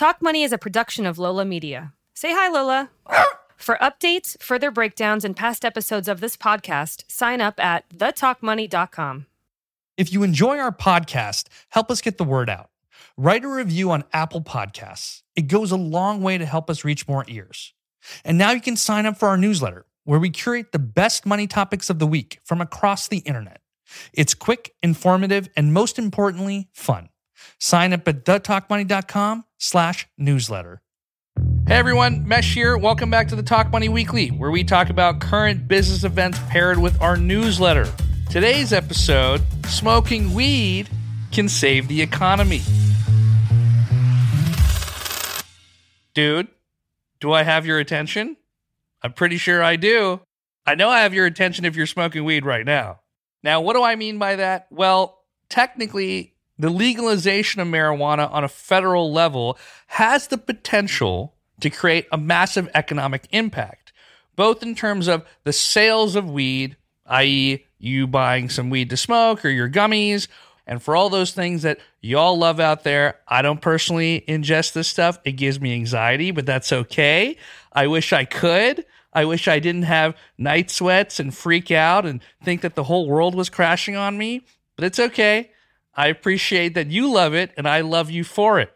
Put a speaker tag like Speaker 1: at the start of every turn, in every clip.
Speaker 1: Talk Money is a production of Lola Media. Say hi, Lola. For updates, further breakdowns, and past episodes of this podcast, sign up at thetalkmoney.com.
Speaker 2: If you enjoy our podcast, help us get the word out. Write a review on Apple Podcasts. It goes a long way to help us reach more ears. And now you can sign up for our newsletter, where we curate the best money topics of the week from across the internet. It's quick, informative, and most importantly, fun. Sign up at thetalkmoney.com slash newsletter.
Speaker 3: Hey everyone, Mesh here. Welcome back to the Talk Money Weekly, where we talk about current business events paired with our newsletter. Today's episode Smoking Weed Can Save the Economy. Dude, do I have your attention? I'm pretty sure I do. I know I have your attention if you're smoking weed right now. Now, what do I mean by that? Well, technically, the legalization of marijuana on a federal level has the potential to create a massive economic impact, both in terms of the sales of weed, i.e., you buying some weed to smoke or your gummies, and for all those things that y'all love out there. I don't personally ingest this stuff. It gives me anxiety, but that's okay. I wish I could. I wish I didn't have night sweats and freak out and think that the whole world was crashing on me, but it's okay. I appreciate that you love it and I love you for it.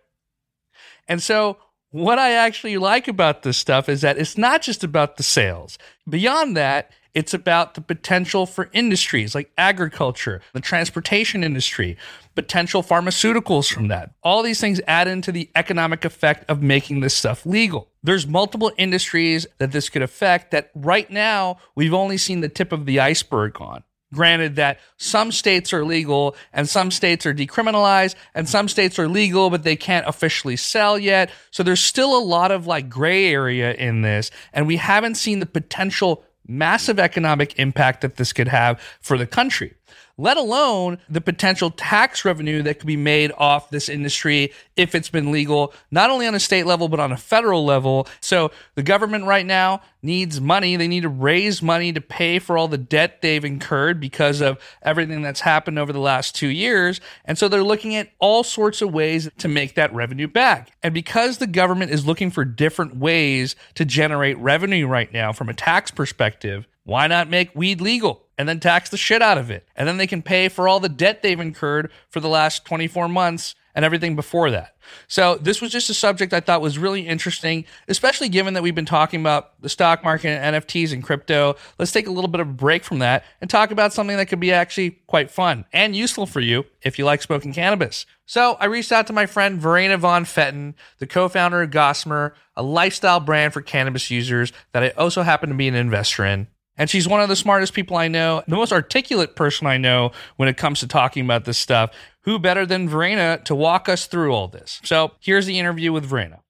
Speaker 3: And so, what I actually like about this stuff is that it's not just about the sales. Beyond that, it's about the potential for industries like agriculture, the transportation industry, potential pharmaceuticals from that. All these things add into the economic effect of making this stuff legal. There's multiple industries that this could affect that right now we've only seen the tip of the iceberg on. Granted that some states are legal and some states are decriminalized and some states are legal, but they can't officially sell yet. So there's still a lot of like gray area in this. And we haven't seen the potential massive economic impact that this could have for the country let alone the potential tax revenue that could be made off this industry if it's been legal, not only on a state level, but on a federal level. So the government right now needs money. They need to raise money to pay for all the debt they've incurred because of everything that's happened over the last two years. And so they're looking at all sorts of ways to make that revenue back. And because the government is looking for different ways to generate revenue right now from a tax perspective, why not make weed legal? And then tax the shit out of it. And then they can pay for all the debt they've incurred for the last 24 months and everything before that. So this was just a subject I thought was really interesting, especially given that we've been talking about the stock market and NFTs and crypto. Let's take a little bit of a break from that and talk about something that could be actually quite fun and useful for you if you like smoking cannabis. So I reached out to my friend Verena von Pfetten, the co-founder of Gossamer, a lifestyle brand for cannabis users that I also happen to be an investor in. And she's one of the smartest people I know, the most articulate person I know when it comes to talking about this stuff. Who better than Verena to walk us through all this? So here's the interview with Verena.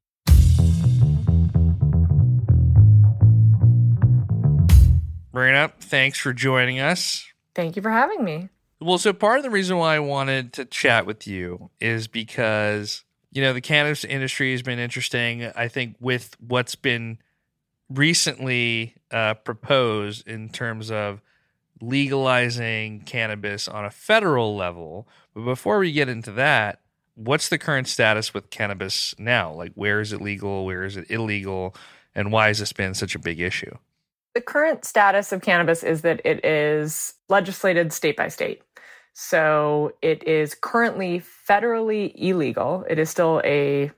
Speaker 3: Verena, thanks for joining us.
Speaker 4: Thank you for having me.
Speaker 3: Well, so part of the reason why I wanted to chat with you is because, you know, the cannabis industry has been interesting. I think with what's been recently uh, proposed in terms of legalizing cannabis on a federal level. But before we get into that, what's the current status with cannabis now? Like, where is it legal? Where is it illegal? And why has this been such a big issue?
Speaker 4: The current status of cannabis is that it is legislated state by state. So it is currently federally illegal. It is still a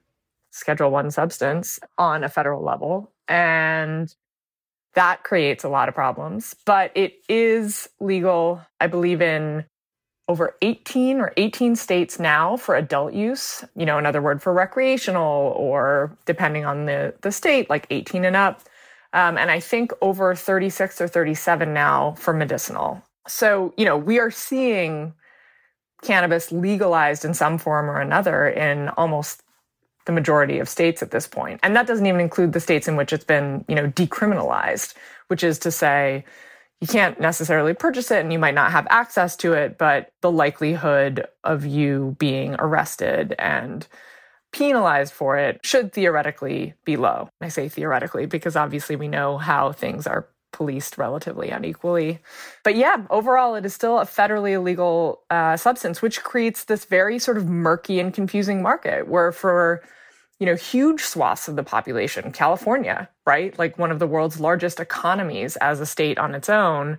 Speaker 4: Schedule One substance on a federal level. And that creates a lot of problems. But it is legal, I believe, in over 18 or 18 states now for adult use, you know, another word for recreational or depending on the, the state, like 18 and up. Um, and I think over 36 or 37 now for medicinal. So, you know, we are seeing cannabis legalized in some form or another in almost the majority of states at this point. And that doesn't even include the states in which it's been, you know, decriminalized, which is to say you can't necessarily purchase it and you might not have access to it, but the likelihood of you being arrested and penalized for it should theoretically be low. I say theoretically because obviously we know how things are policed relatively unequally. But yeah, overall, it is still a federally illegal uh, substance, which creates this very sort of murky and confusing market where for you know, huge swaths of the population, California, right? Like one of the world's largest economies as a state on its own,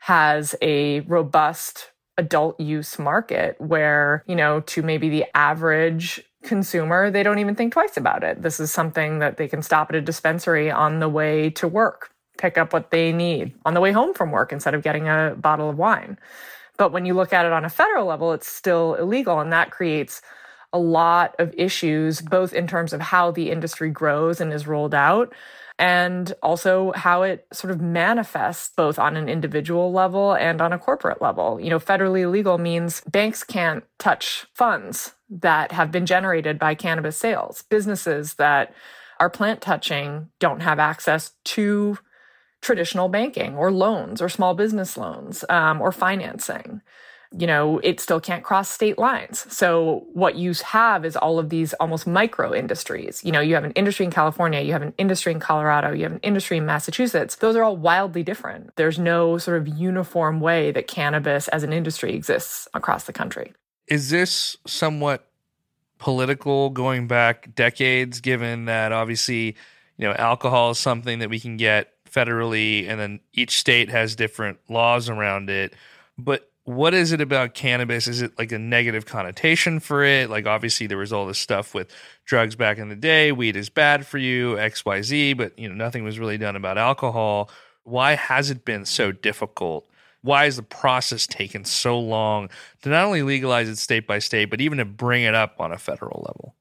Speaker 4: has a robust adult use market where, you know, to maybe the average consumer, they don't even think twice about it. This is something that they can stop at a dispensary on the way to work, pick up what they need on the way home from work instead of getting a bottle of wine. But when you look at it on a federal level, it's still illegal. And that creates a lot of issues, both in terms of how the industry grows and is rolled out, and also how it sort of manifests both on an individual level and on a corporate level. You know, federally illegal means banks can't touch funds that have been generated by cannabis sales. Businesses that are plant touching don't have access to traditional banking or loans or small business loans um, or financing you know, it still can't cross state lines. So what you have is all of these almost micro industries. You know, you have an industry in California, you have an industry in Colorado, you have an industry in Massachusetts. Those are all wildly different. There's no sort of uniform way that cannabis as an industry exists across the country.
Speaker 3: Is this somewhat political going back decades, given that obviously, you know, alcohol is something that we can get federally and then each state has different laws around it. But what is it about cannabis? Is it like a negative connotation for it? Like obviously there was all this stuff with drugs back in the day. Weed is bad for you, XYZ, but you know, nothing was really done about alcohol. Why has it been so difficult? Why has the process taken so long to not only legalize it state by state, but even to bring it up on a federal level?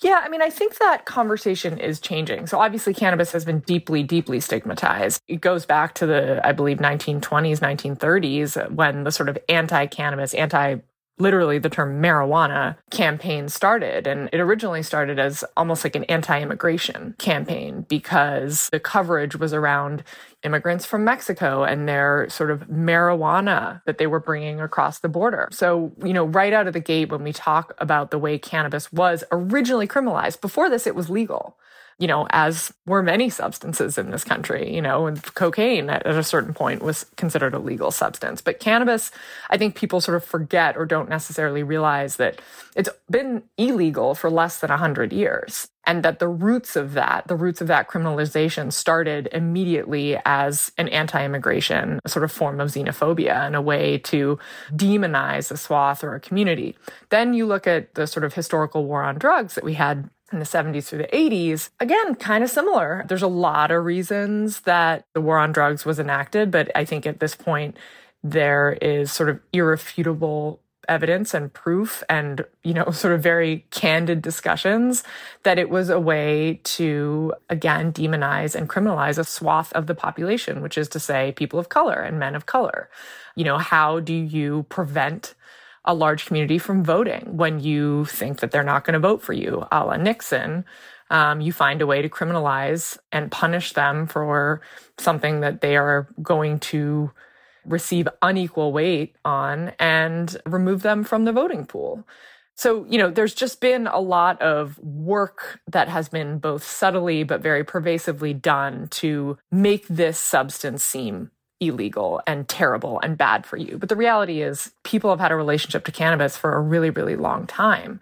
Speaker 4: Yeah, I mean, I think that conversation is changing. So obviously, cannabis has been deeply, deeply stigmatized. It goes back to the, I believe, 1920s, 1930s, when the sort of anti cannabis, anti literally the term marijuana campaign started. And it originally started as almost like an anti immigration campaign because the coverage was around immigrants from Mexico and their sort of marijuana that they were bringing across the border. So, you know, right out of the gate, when we talk about the way cannabis was originally criminalized, before this, it was legal you know, as were many substances in this country, you know, and cocaine at, at, a certain point was considered a legal substance. But cannabis, I think people sort of forget or don't necessarily realize that it's been illegal for less than 100 years. And that the roots of that, the roots of that criminalization started immediately as an anti immigration sort of form of xenophobia and a way to demonize a swath or a community. Then you look at the sort of historical war on drugs that we had in the 70s through the 80s, again, kind of similar. There's a lot of reasons that the war on drugs was enacted, but I think at this point, there is sort of irrefutable evidence and proof and you know sort of very candid discussions that it was a way to again demonize and criminalize a swath of the population which is to say people of color and men of color you know how do you prevent a large community from voting when you think that they're not going to vote for you, a la Nixon. Um, you find a way to criminalize and punish them for something that they are going to receive unequal weight on and remove them from the voting pool. So, you know, there's just been a lot of work that has been both subtly but very pervasively done to make this substance seem illegal and terrible and bad for you. But the reality is, people have had a relationship to cannabis for a really, really long time.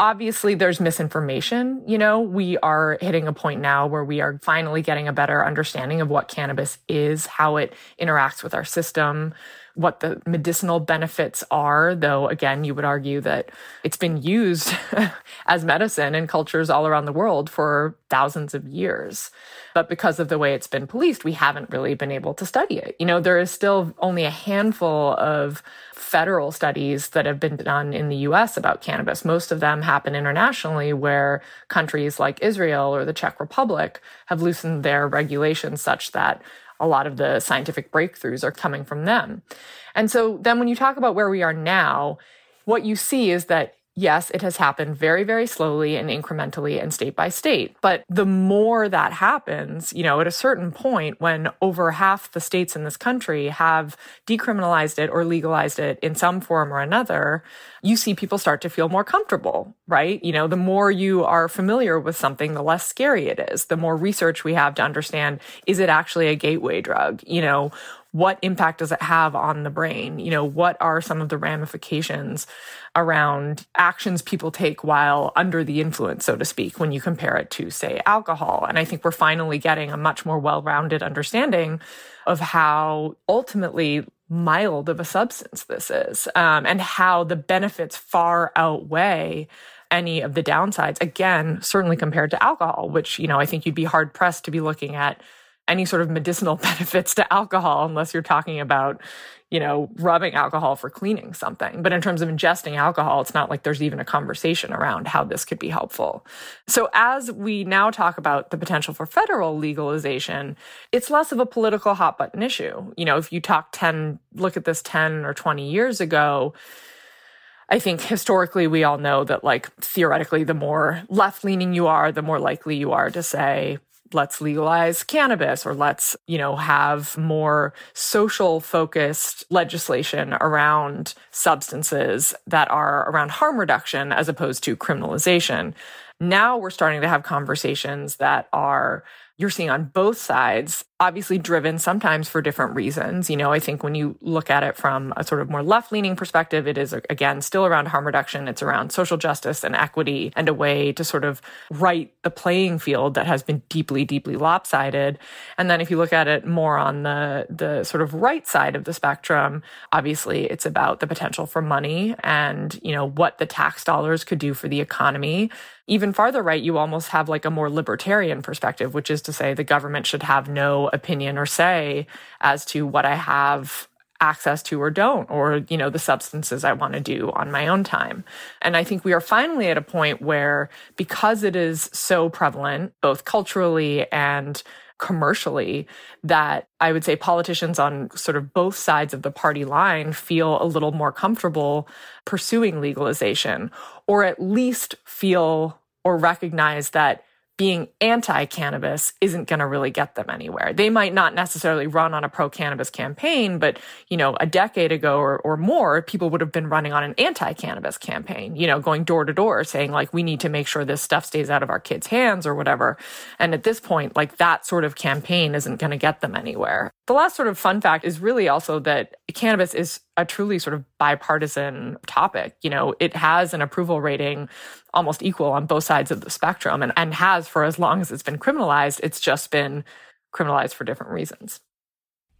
Speaker 4: Obviously, there's misinformation. You know, we are hitting a point now where we are finally getting a better understanding of what cannabis is, how it interacts with our system, what the medicinal benefits are, though, again, you would argue that it's been used as medicine in cultures all around the world for thousands of years. But because of the way it's been policed, we haven't really been able to study it. You know, there is still only a handful of federal studies that have been done in the US about cannabis. Most of them happen internationally, where countries like Israel or the Czech Republic have loosened their regulations such that a lot of the scientific breakthroughs are coming from them. And so then when you talk about where we are now, what you see is that yes, it has happened very, very slowly and incrementally and state by state. But the more that happens, you know, at a certain point when over half the states in this country have decriminalized it or legalized it in some form or another, you see people start to feel more comfortable, right? You know, the more you are familiar with something, the less scary it is. The more research we have to understand, is it actually a gateway drug? You know, what impact does it have on the brain? You know, what are some of the ramifications around actions people take while under the influence, so to speak, when you compare it to, say, alcohol? And I think we're finally getting a much more well rounded understanding of how ultimately mild of a substance this is um, and how the benefits far outweigh any of the downsides again certainly compared to alcohol which you know i think you'd be hard pressed to be looking at any sort of medicinal benefits to alcohol unless you're talking about you know rubbing alcohol for cleaning something. But in terms of ingesting alcohol it's not like there's even a conversation around how this could be helpful. So as we now talk about the potential for federal legalization it's less of a political hot button issue. You know if you talk 10 look at this 10 or 20 years ago I think historically we all know that like theoretically the more left leaning you are, the more likely you are to say let's legalize cannabis or let's, you know, have more social focused legislation around substances that are around harm reduction as opposed to criminalization. Now we're starting to have conversations that are you're seeing on both sides, obviously driven sometimes for different reasons. You know, I think when you look at it from a sort of more left leaning perspective, it is again still around harm reduction. It's around social justice and equity and a way to sort of right the playing field that has been deeply, deeply lopsided. And then if you look at it more on the, the sort of right side of the spectrum, obviously it's about the potential for money and, you know, what the tax dollars could do for the economy even farther right, you almost have like a more libertarian perspective, which is to say the government should have no opinion or say as to what I have access to or don't or you know the substances i want to do on my own time. And i think we are finally at a point where because it is so prevalent both culturally and commercially that I would say politicians on sort of both sides of the party line feel a little more comfortable pursuing legalization or at least feel or recognize that being anti cannabis isn't going to really get them anywhere. They might not necessarily run on a pro cannabis campaign, but, you know, a decade ago or, or more, people would have been running on an anti cannabis campaign, you know, going door to door saying, like, we need to make sure this stuff stays out of our kids' hands or whatever. And at this point, like, that sort of campaign isn't going to get them anywhere. The last sort of fun fact is really also that cannabis is a truly sort of bipartisan topic. You know, it has an approval rating almost equal on both sides of the spectrum and, and has for as long as it's been criminalized. It's just been criminalized for different reasons.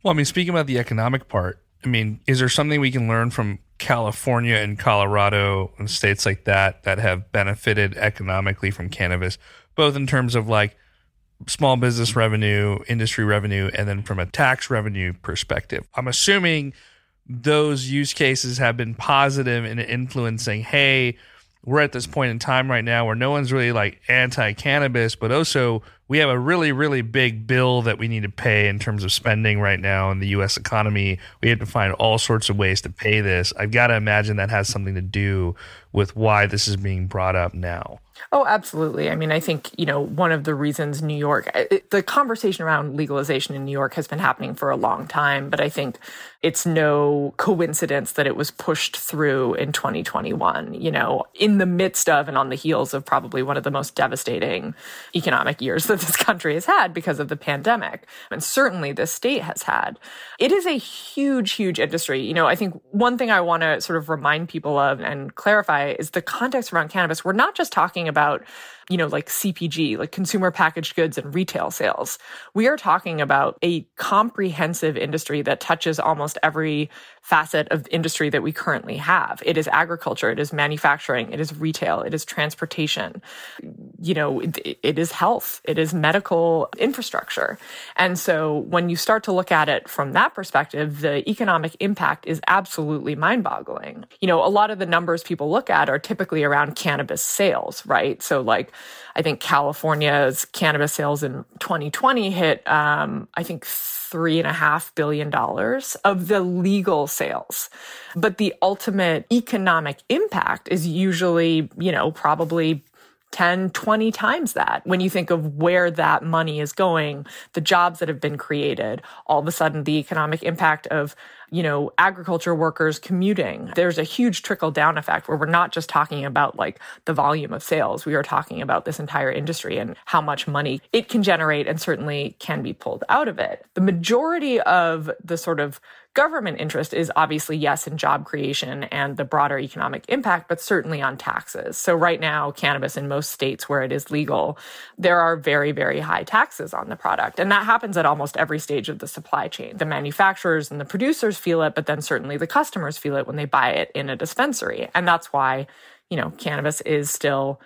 Speaker 3: Well, I mean, speaking about the economic part, I mean, is there something we can learn from California and Colorado and states like that that have benefited economically from cannabis, both in terms of like small business revenue, industry revenue, and then from a tax revenue perspective? I'm assuming those use cases have been positive in influencing, hey, we're at this point in time right now where no one's really like anti cannabis, but also we have a really, really big bill that we need to pay in terms of spending right now in the US economy. We have to find all sorts of ways to pay this. I've got to imagine that has something to do with why this is being brought up now.
Speaker 4: Oh, absolutely. I mean, I think, you know, one of the reasons New York, it, the conversation around legalization in New York has been happening for a long time, but I think it's no coincidence that it was pushed through in 2021, you know, in the midst of and on the heels of probably one of the most devastating economic years that this country has had because of the pandemic. And certainly this state has had. It is a huge, huge industry. You know, I think one thing I want to sort of remind people of and clarify is the context around cannabis. We're not just talking about you know, like CPG, like consumer packaged goods and retail sales. We are talking about a comprehensive industry that touches almost every facet of industry that we currently have. It is agriculture, it is manufacturing, it is retail, it is transportation, you know, it, it is health, it is medical infrastructure. And so when you start to look at it from that perspective, the economic impact is absolutely mind boggling. You know, a lot of the numbers people look at are typically around cannabis sales, right? So like I think California's cannabis sales in 2020 hit, um, I think, three and a half billion dollars of the legal sales. But the ultimate economic impact is usually, you know, probably 10, 20 times that. When you think of where that money is going, the jobs that have been created, all of a sudden the economic impact of you know, agriculture workers commuting. There's a huge trickle down effect where we're not just talking about like the volume of sales. We are talking about this entire industry and how much money it can generate and certainly can be pulled out of it. The majority of the sort of government interest is obviously, yes, in job creation and the broader economic impact, but certainly on taxes. So, right now, cannabis in most states where it is legal, there are very, very high taxes on the product. And that happens at almost every stage of the supply chain. The manufacturers and the producers feel it, but then certainly the customers feel it when they buy it in a dispensary. And that's why, you know, cannabis is still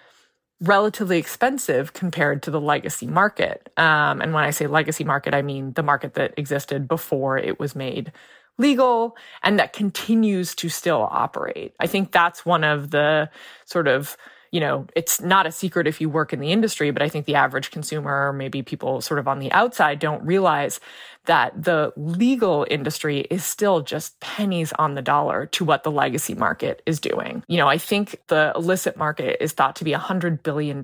Speaker 4: relatively expensive compared to the legacy market. Um, and when I say legacy market, I mean the market that existed before it was made legal and that continues to still operate. I think that's one of the sort of you know, it's not a secret if you work in the industry, but I think the average consumer, maybe people sort of on the outside, don't realize that the legal industry is still just pennies on the dollar to what the legacy market is doing. You know, I think the illicit market is thought to be $100 billion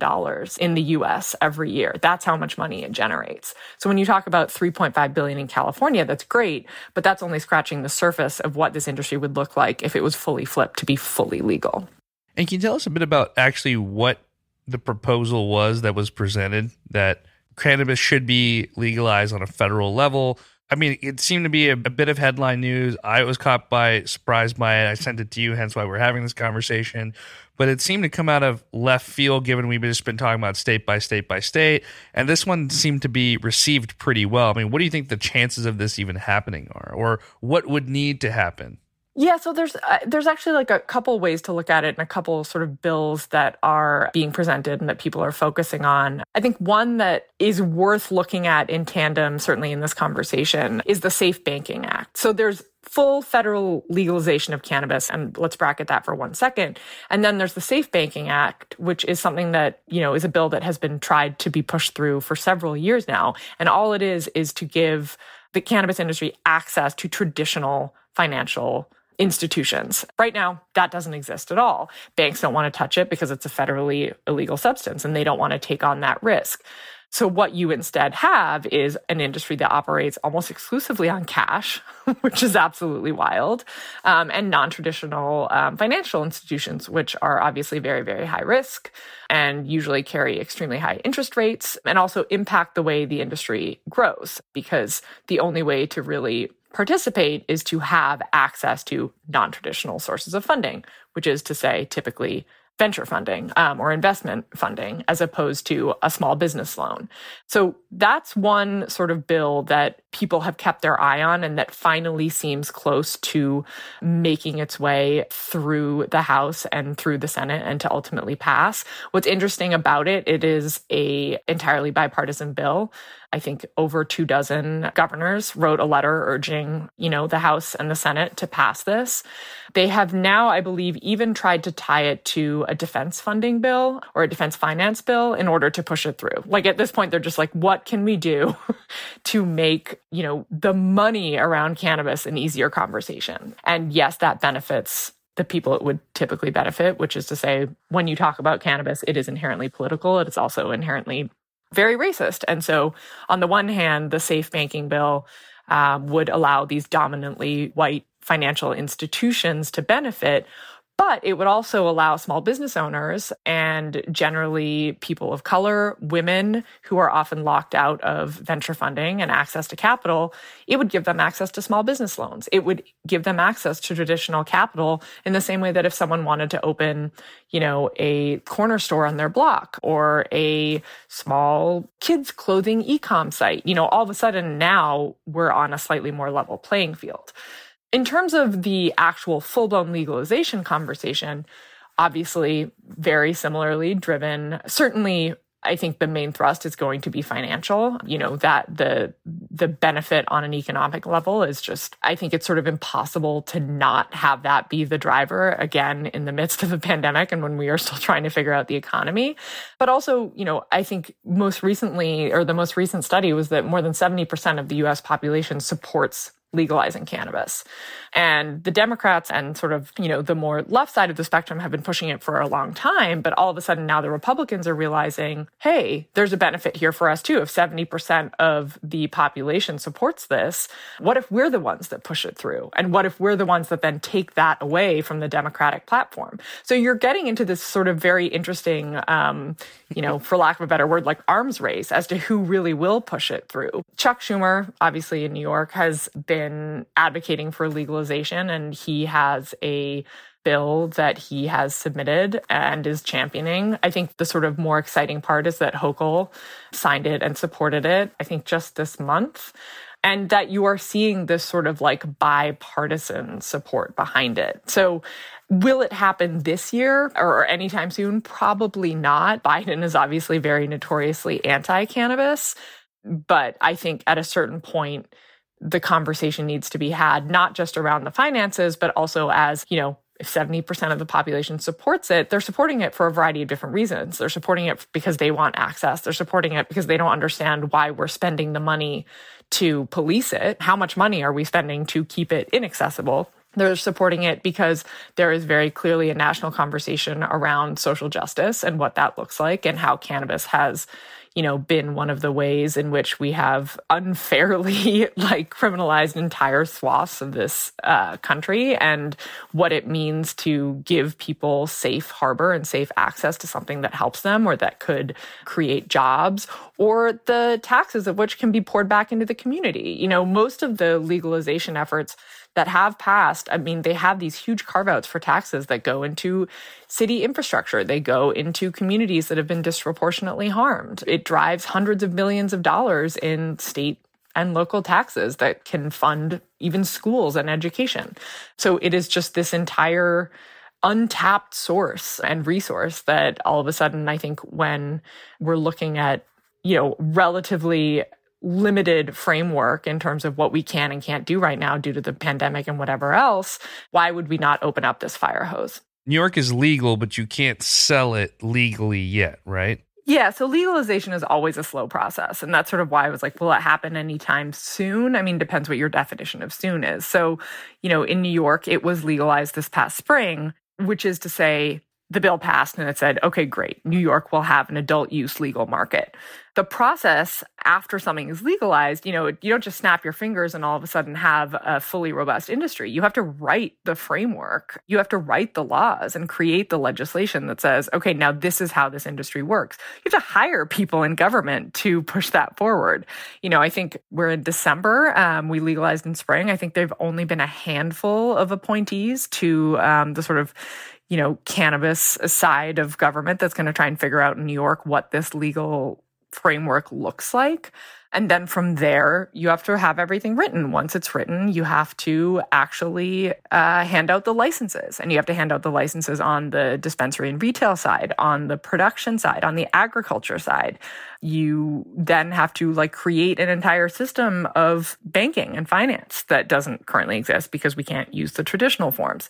Speaker 4: in the US every year. That's how much money it generates. So when you talk about 3.5 billion in California, that's great, but that's only scratching the surface of what this industry would look like if it was fully flipped to be fully legal.
Speaker 3: And can you tell us a bit about actually what the proposal was that was presented that cannabis should be legalized on a federal level? I mean, it seemed to be a, a, bit of headline news. I was caught by surprise by it. I sent it to you, hence why we're having this conversation. But it seemed to come out of left field, given we've just been talking about state by state by state. And this one seemed to be received pretty well. I mean, what do you think the chances of this even happening are, or what would need to happen?
Speaker 4: Yeah, so there's uh, there's actually like a couple ways to look at it and a couple sort of bills that are being presented and that people are focusing on. I think one that is worth looking at in tandem certainly in this conversation is the Safe Banking Act. So there's full federal legalization of cannabis and let's bracket that for one second. And then there's the Safe Banking Act, which is something that, you know, is a bill that has been tried to be pushed through for several years now. And all it is is to give the cannabis industry access to traditional financial institutions. Right now, that doesn't exist at all. Banks don't want to touch it because it's a federally illegal substance and they don't want to take on that risk. So, what you instead have is an industry that operates almost exclusively on cash, which is absolutely wild, um, and non traditional um, financial institutions, which are obviously very, very high risk and usually carry extremely high interest rates and also impact the way the industry grows because the only way to really participate is to have access to non traditional sources of funding, which is to say, typically venture funding um, or investment funding as opposed to a small business loan. So that's one sort of bill that people have kept their eye on and that finally seems close to making its way through the House and through the Senate and to ultimately pass. What's interesting about it, it is a entirely bipartisan bill. I think over two dozen governors wrote a letter urging, you know, the House and the Senate to pass this. They have now, I believe, even tried to tie it to a defense funding bill or a defense finance bill in order to push it through. Like at this point, they're just like, what can we do to make, you know, the money around cannabis an easier conversation? And yes, that benefits the people it would typically benefit, which is to say, when you talk about cannabis, it is inherently political. It is also inherently very racist. And so, on the one hand, the safe banking bill um, would allow these dominantly white financial institutions to benefit but it would also allow small business owners and generally people of color, women who are often locked out of venture funding and access to capital, it would give them access to small business loans. It would give them access to traditional capital in the same way that if someone wanted to open, you know, a corner store on their block or a small kids clothing e-com site, you know, all of a sudden now we're on a slightly more level playing field. In terms of the actual full blown legalization conversation, obviously very similarly driven. Certainly, I think the main thrust is going to be financial. You know, that the the benefit on an economic level is just I think it's sort of impossible to not have that be the driver again in the midst of a pandemic and when we are still trying to figure out the economy. But also, you know, I think most recently or the most recent study was that more than 70% of the US population supports legalizing cannabis. And the Democrats and sort of, you know, the more left side of the spectrum have been pushing it for a long time. But all of a sudden now the Republicans are realizing, hey, there's a benefit here for us too. If 70% of the population supports this, what if we're the ones that push it through? And what if we're the ones that then take that away from the Democratic platform? So you're getting into this sort of very interesting, um, you know, for lack of a better word, like arms race as to who really will push it through. Chuck Schumer, obviously in New York, has been advocating for legalization, and he has a bill that he has submitted and is championing. I think the sort of more exciting part is that Hochul signed it and supported it, I think just this month. And that you are seeing this sort of like bipartisan support behind it. So Will it happen this year or anytime soon? Probably not. Biden is obviously very notoriously anti cannabis. But I think at a certain point, the conversation needs to be had, not just around the finances, but also as, you know, if 70% of the population supports it, they're supporting it for a variety of different reasons. They're supporting it because they want access. They're supporting it because they don't understand why we're spending the money to police it. How much money are we spending to keep it inaccessible? They're supporting it because there is very clearly a national conversation around social justice and what that looks like and how cannabis has you know, been one of the ways in which we have unfairly like criminalized entire swaths of this uh, country and what it means to give people safe harbor and safe access to something that helps them or that could create jobs or the taxes of which can be poured back into the community. You know, most of the legalization efforts that have passed, I mean, they have these huge carve outs for taxes that go into city infrastructure. They go into communities that have been disproportionately harmed. It drives hundreds of millions of dollars in state and local taxes that can fund even schools and education. So it is just this entire untapped source and resource that all of a sudden, I think, when we're looking at you know relatively limited framework in terms of what we can and can't do right now due to the pandemic and whatever else, why would we not open up this fire hose?
Speaker 3: New York is legal, but you can't sell it legally yet, right?
Speaker 4: Yeah, so legalization is always a slow process. And that's sort of why I was like, will it happen anytime soon? I mean, depends what your definition of soon is. So, you know, in New York, it was legalized this past spring, which is to say, the bill passed and it said, okay, great, New York will have an adult use legal market the process after something is legalized, you know, you don't just snap your fingers and all of a sudden have a fully robust industry. You have to write the framework. You have to write the laws and create the legislation that says, okay, now this is how this industry works. You have to hire people in government to push that forward. You know, I think we're in December. Um, we legalized in spring. I think there've only been a handful of appointees to um, the sort of you know, cannabis side of government that's going to try and figure out in New York what this legal framework looks like. And then from there, you have to have everything written. Once it's written, you have to actually uh, hand out the licenses. And you have to hand out the licenses on the dispensary and retail side, on the production side, on the agriculture side. You then have to like create an entire system of banking and finance that doesn't currently exist because we can't use the traditional forms.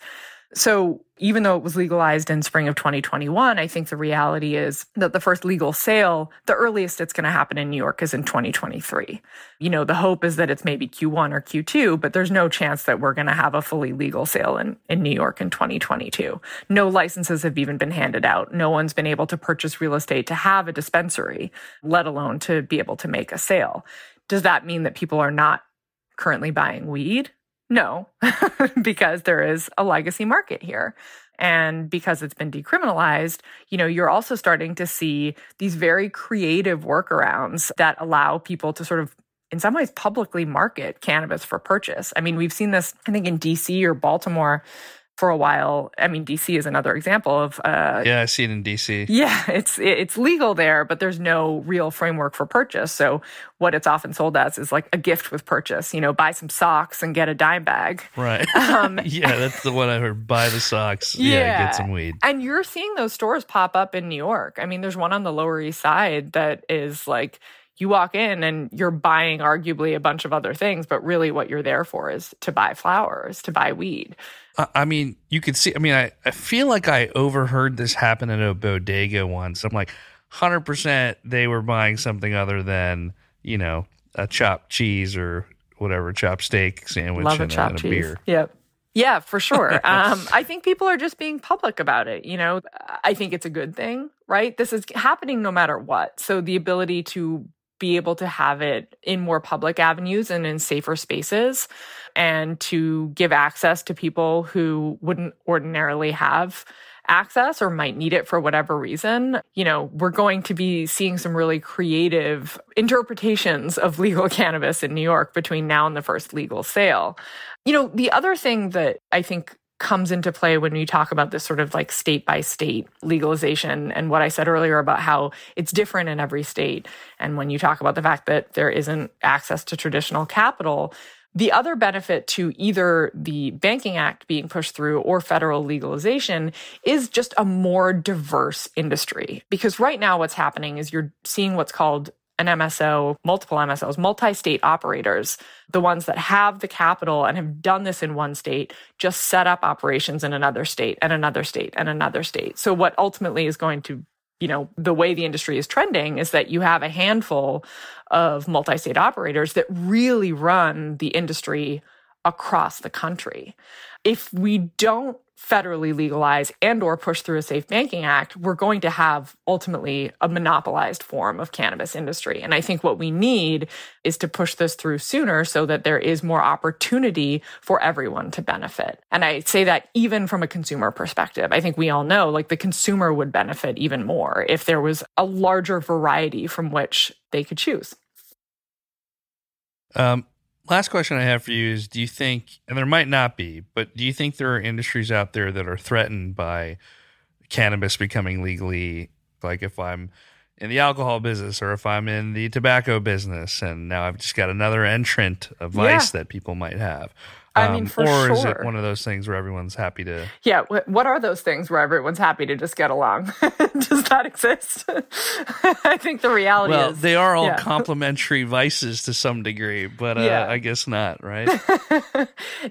Speaker 4: So even though it was legalized in spring of 2021, I think the reality is that the first legal sale, the earliest it's going to happen in New York is in 2023. You know, the hope is that it's maybe Q1 or Q2, but there's no chance that we're going to have a fully legal sale in, in New York in 2022. No licenses have even been handed out. No one's been able to purchase real estate to have a dispensary, let alone to be able to make a sale. Does that mean that people are not currently buying weed? No, because there is a legacy market here. And because it's been decriminalized, you know, you're also starting to see these very creative workarounds that allow people to sort of in some ways publicly market cannabis for purchase. I mean, we've seen this, I think, in DC or Baltimore for a while. I mean, DC is another example of. Uh,
Speaker 3: yeah, I see it in DC.
Speaker 4: Yeah, it's it's legal there, but there's no real framework for purchase. So what it's often sold as is like a gift with purchase. You know, buy some socks and get a dime bag.
Speaker 3: Right. Um, yeah, that's the one I heard. Buy the socks. Yeah, yeah, get some weed.
Speaker 4: And you're seeing those stores pop up in New York. I mean, there's one on the Lower East Side that is like you walk in and you're buying arguably a bunch of other things, but really what you're there for is to buy flowers, to buy weed.
Speaker 3: I mean, you could see, I mean, I, I feel like I overheard this happen at a bodega once. I'm like, 100% they were buying something other than, you know, a chopped cheese or whatever chopped steak sandwich
Speaker 4: Love
Speaker 3: and, a,
Speaker 4: chopped
Speaker 3: and a
Speaker 4: cheese.
Speaker 3: beer.
Speaker 4: Yep. Yeah, for sure. um, I think people are just being public about it. You know, I think it's a good thing, right? This is happening no matter what. So the ability to be able to have it in more public avenues and in safer spaces and to give access to people who wouldn't ordinarily have access or might need it for whatever reason, you know, we're going to be seeing some really creative interpretations of legal cannabis in New York between now and the first legal sale. You know, the other thing that I think comes into play when you talk about this sort of like state by state legalization and what I said earlier about how it's different in every state. And when you talk about the fact that there isn't access to traditional capital, the other benefit to either the Banking Act being pushed through or federal legalization is just a more diverse industry. Because right now, what's happening is you're seeing what's called an MSO, multiple MSOs, multi state operators, the ones that have the capital and have done this in one state, just set up operations in another state and another state and another state. So, what ultimately is going to you know, the way the industry is trending is that you have a handful of multi state operators that really run the industry across the country. If we don't federally legalize and or push through a safe banking act we're going to have ultimately a monopolized form of cannabis industry. And i think what we need is to push this through sooner so that there is more opportunity for everyone to benefit. And i say that even from a consumer perspective. I think we all know like the consumer would benefit even more if there was a larger variety from which they could choose.
Speaker 3: Um, last question I have for you is: Do you think, and there might not be, but do you think there are industries out there that are threatened by cannabis becoming legally? Like if I'm in the alcohol business, or if I'm in the tobacco business, and now I've just got another entrant, of vice that people might have.
Speaker 4: I mean,
Speaker 3: Um,
Speaker 4: for
Speaker 3: or is it one of those things where everyone's happy to?
Speaker 4: Yeah, what are those things where everyone's happy to just get along? Does that exist? I think the reality
Speaker 3: Well,
Speaker 4: is
Speaker 3: they are all
Speaker 4: yeah.
Speaker 3: complementary vices to some degree, but uh,
Speaker 4: Yeah.
Speaker 3: I guess not, right?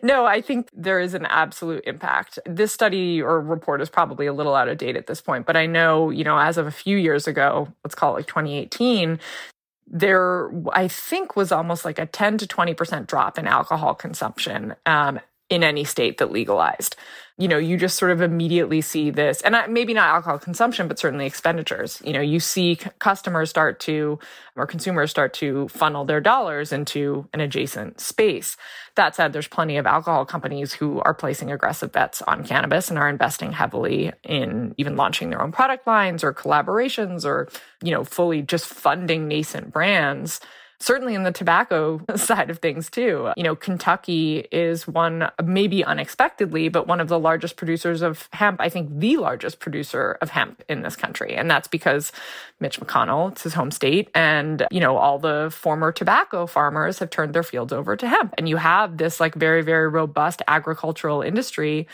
Speaker 4: no, I think there is an absolute impact. This study or report is probably a little out of date at this point, but I know, you know, as of a few years ago, let's call it like 2018, there, I think, was almost like a 10 to 20% drop in alcohol consumption um, in any state that legalized. You know, you just sort of immediately see this, and maybe not alcohol consumption, but certainly expenditures. You know, you see customers start to, or consumers start to funnel their dollars into an adjacent space. That said, there's plenty of alcohol companies who are placing aggressive bets on cannabis and are investing heavily in even launching their own product lines or collaborations or, you know, fully just funding nascent brands certainly in the tobacco side of things too. You know, Kentucky is one, maybe unexpectedly, but one of the largest producers of hemp. I think the largest producer of hemp in this country. And that's because Mitch McConnell, it's his home state. And, you know, all the former tobacco farmers have turned their fields over to hemp. And you have this like very, very robust agricultural industry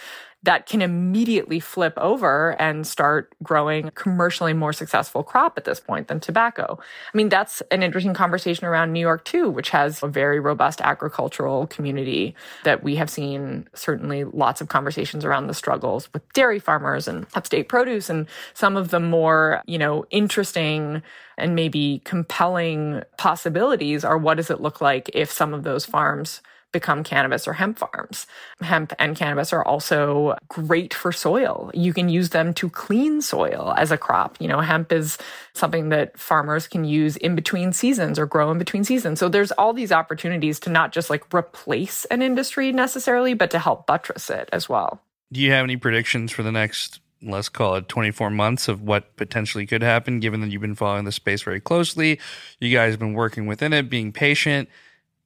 Speaker 4: that can immediately flip over and start growing commercially more successful crop at this point than tobacco. I mean, that's an interesting conversation around New York too, which has a very robust agricultural community that we have seen certainly lots of conversations around the struggles with dairy farmers and upstate produce and some of the more, you know, interesting and maybe compelling possibilities are what does it look like if some of those farms become cannabis or hemp farms. Hemp and cannabis are also great for soil. You can use them to clean soil as a crop. You know, hemp is something that farmers can use in between seasons or grow in between seasons. So there's all these opportunities to not just like replace an industry necessarily, but to help buttress it as well.
Speaker 3: Do you have any predictions for the next, let's call it 24 months of what potentially could happen, given that you've been following the space very closely? You guys have been working within it, being patient.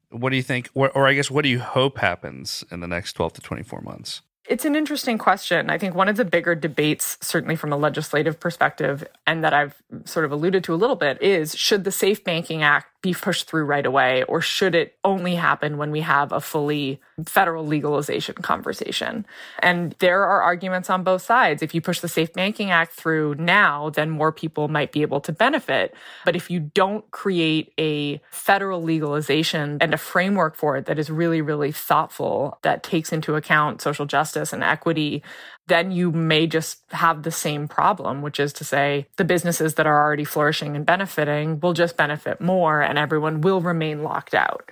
Speaker 3: What do you think, or, or I guess, what do you hope happens in the next 12 to 24 months?
Speaker 4: It's an interesting question. I think one of the bigger debates, certainly from a legislative perspective, and that I've sort of alluded to a little bit, is should the Safe Banking Act be pushed through right away, or should it only happen when we have a fully federal legalization conversation? And there are arguments on both sides. If you push the Safe Banking Act through now, then more people might be able to benefit. But if you don't create a federal legalization and a framework for it that is really, really thoughtful, that takes into account social justice and equity, then you may just have the same problem, which is to say the businesses that are already flourishing and benefiting will just benefit more and everyone will remain locked out.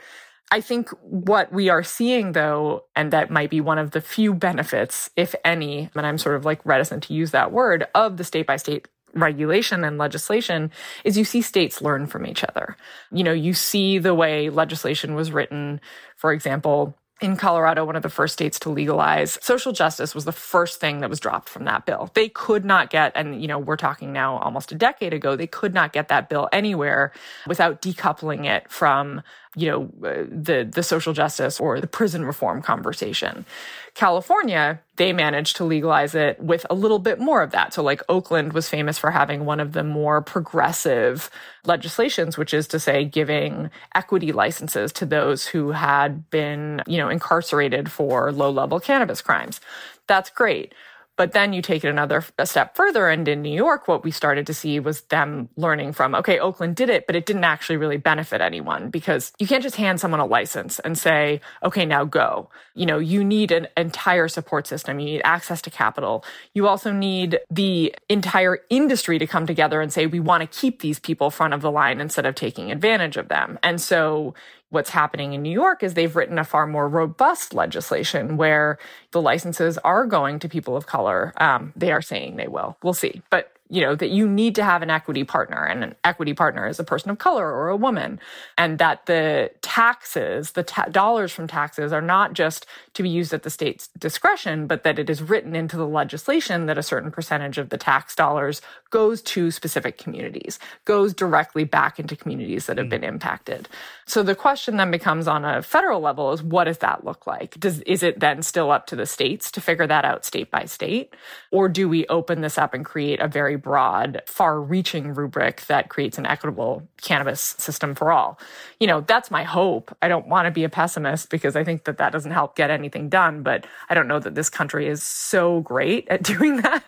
Speaker 4: I think what we are seeing, though, and that might be one of the few benefits, if any, and I'm sort of like reticent to use that word, of the state by state regulation and legislation is you see states learn from each other. You know, you see the way legislation was written, for example, in Colorado, one of the first states to legalize social justice was the first thing that was dropped from that bill. They could not get, and you know, we're talking now almost a decade ago, they could not get that bill anywhere without decoupling it from you know, uh, the, the social justice or the prison reform conversation. California, they managed to legalize it with a little bit more of that. So like Oakland was famous for having one of the more progressive legislations, which is to say giving equity licenses to those who had been, you know, incarcerated for low level cannabis crimes. That's great. But then you take it another a step further. And in New York, what we started to see was them learning from, okay, Oakland did it, but it didn't actually really benefit anyone because you can't just hand someone a license and say, okay, now go. You know, you need an entire support system. You need access to capital. You also need the entire industry to come together and say, we want to keep these people front of the line instead of taking advantage of them. And so what's happening in New York is they've written a far more robust legislation where the licenses are going to people of color. Um, they are saying they will. We'll see. But you know, that you need to have an equity partner and an equity partner is a person of color or a woman. And that the taxes, the ta- dollars from taxes are not just to be used at the state's discretion, but that it is written into the legislation that a certain percentage of the tax dollars goes to specific communities, goes directly back into communities that have been impacted. So the question then becomes on a federal level is what does that look like? Does, is it then still up to the states to figure that out state by state? Or do we open this up and create a very broad, far reaching rubric that creates an equitable cannabis system for all? You know, that's my hope. I don't want to be a pessimist because I think that that doesn't help get anything done, but I don't know that this country is so great at doing that.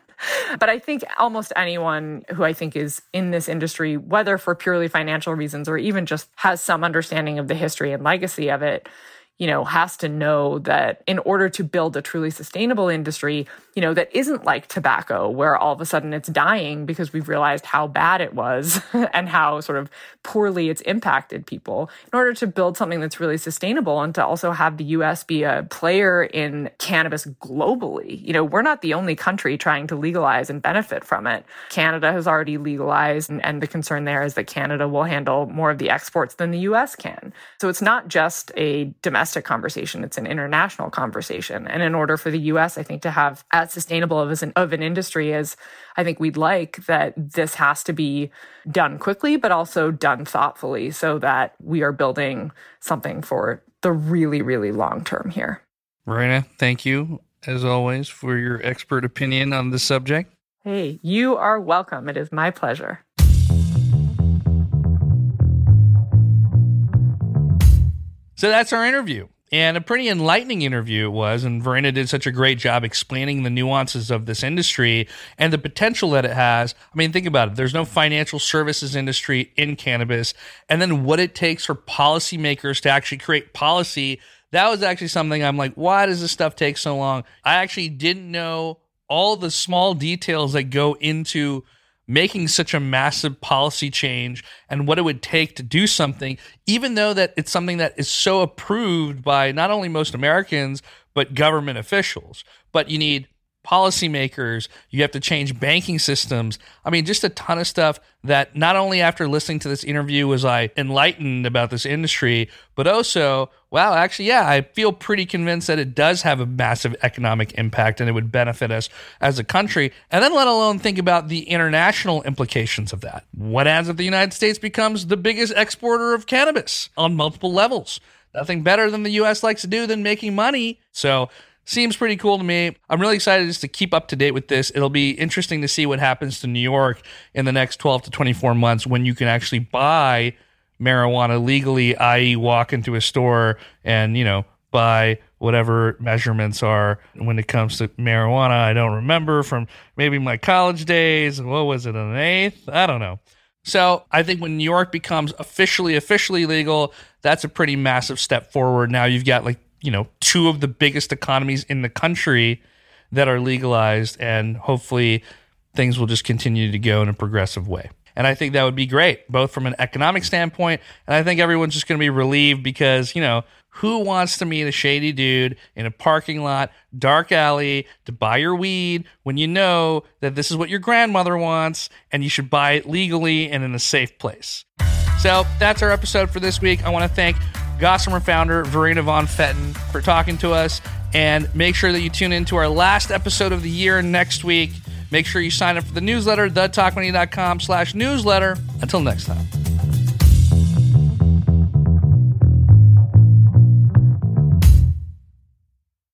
Speaker 4: But I think almost anyone who I think is in this industry, whether for purely financial reasons or even just has some understanding of the history and legacy of it, you know, has to know that in order to build a truly sustainable industry, you know, that isn't like tobacco, where all of a sudden it's dying because we've realized how bad it was and how sort of poorly it's impacted people. In order to build something that's really sustainable and to also have the US be a player in cannabis globally, you know, we're not the only country trying to legalize and benefit from it. Canada has already legalized, and, and the concern there is that Canada will handle more of the exports than the US can. So it's not just a domestic conversation, it's an international conversation. And in order for the US, I think, to have as as sustainable of an, of an industry as I think we'd like, that this has to be done quickly, but also done thoughtfully so that we are building something for the really, really long term here.
Speaker 3: Verena, thank you as always for your expert opinion on the subject.
Speaker 4: Hey, you are welcome. It is my pleasure.
Speaker 3: So that's our interview. And a pretty enlightening interview it was. And Verena did such a great job explaining the nuances of this industry and the potential that it has. I mean, think about it. There's no financial services industry in cannabis. And then what it takes for policymakers to actually create policy. That was actually something I'm like, why does this stuff take so long? I actually didn't know all the small details that go into making such a massive policy change and what it would take to do something, even though that it's something that is so approved by not only most Americans, but government officials. But you need policymakers, you have to change banking systems. I mean, just a ton of stuff that not only after listening to this interview was I enlightened about this industry, but also, wow, actually, yeah, I feel pretty convinced that it does have a massive economic impact and it would benefit us as a country. And then let alone think about the international implications of that. What happens if the United States becomes the biggest exporter of cannabis on multiple levels? Nothing better than the US likes to do than making money. So seems pretty cool to me. I'm really excited just to keep up to date with this. It'll be interesting to see what happens to New York in the next 12 to 24 months when you can actually buy marijuana legally, i.e., walk into a store and, you know, buy whatever measurements are when it comes to marijuana. I don't remember from maybe my college days. What was it, an eighth? I don't know. So I think when New York becomes officially, officially legal, that's a pretty massive step forward. Now you've got like you know two of the biggest economies in the country that are legalized and hopefully things will just continue to go in a progressive way And I think that would be great, both from an economic standpoint. And I think everyone's just going to be relieved because, you know, who wants to meet a shady dude in a parking lot, dark alley to buy your weed when you know that this is what your grandmother wants and you should buy it legally and in a safe place? So that's our episode for this week. I want to thank Gossamer founder Verena von Pfetten for talking to us. And make sure that you tune in to our last episode of the year next week. Make sure you sign up for the newsletter, thetalkmoney.com slash newsletter. Until next time.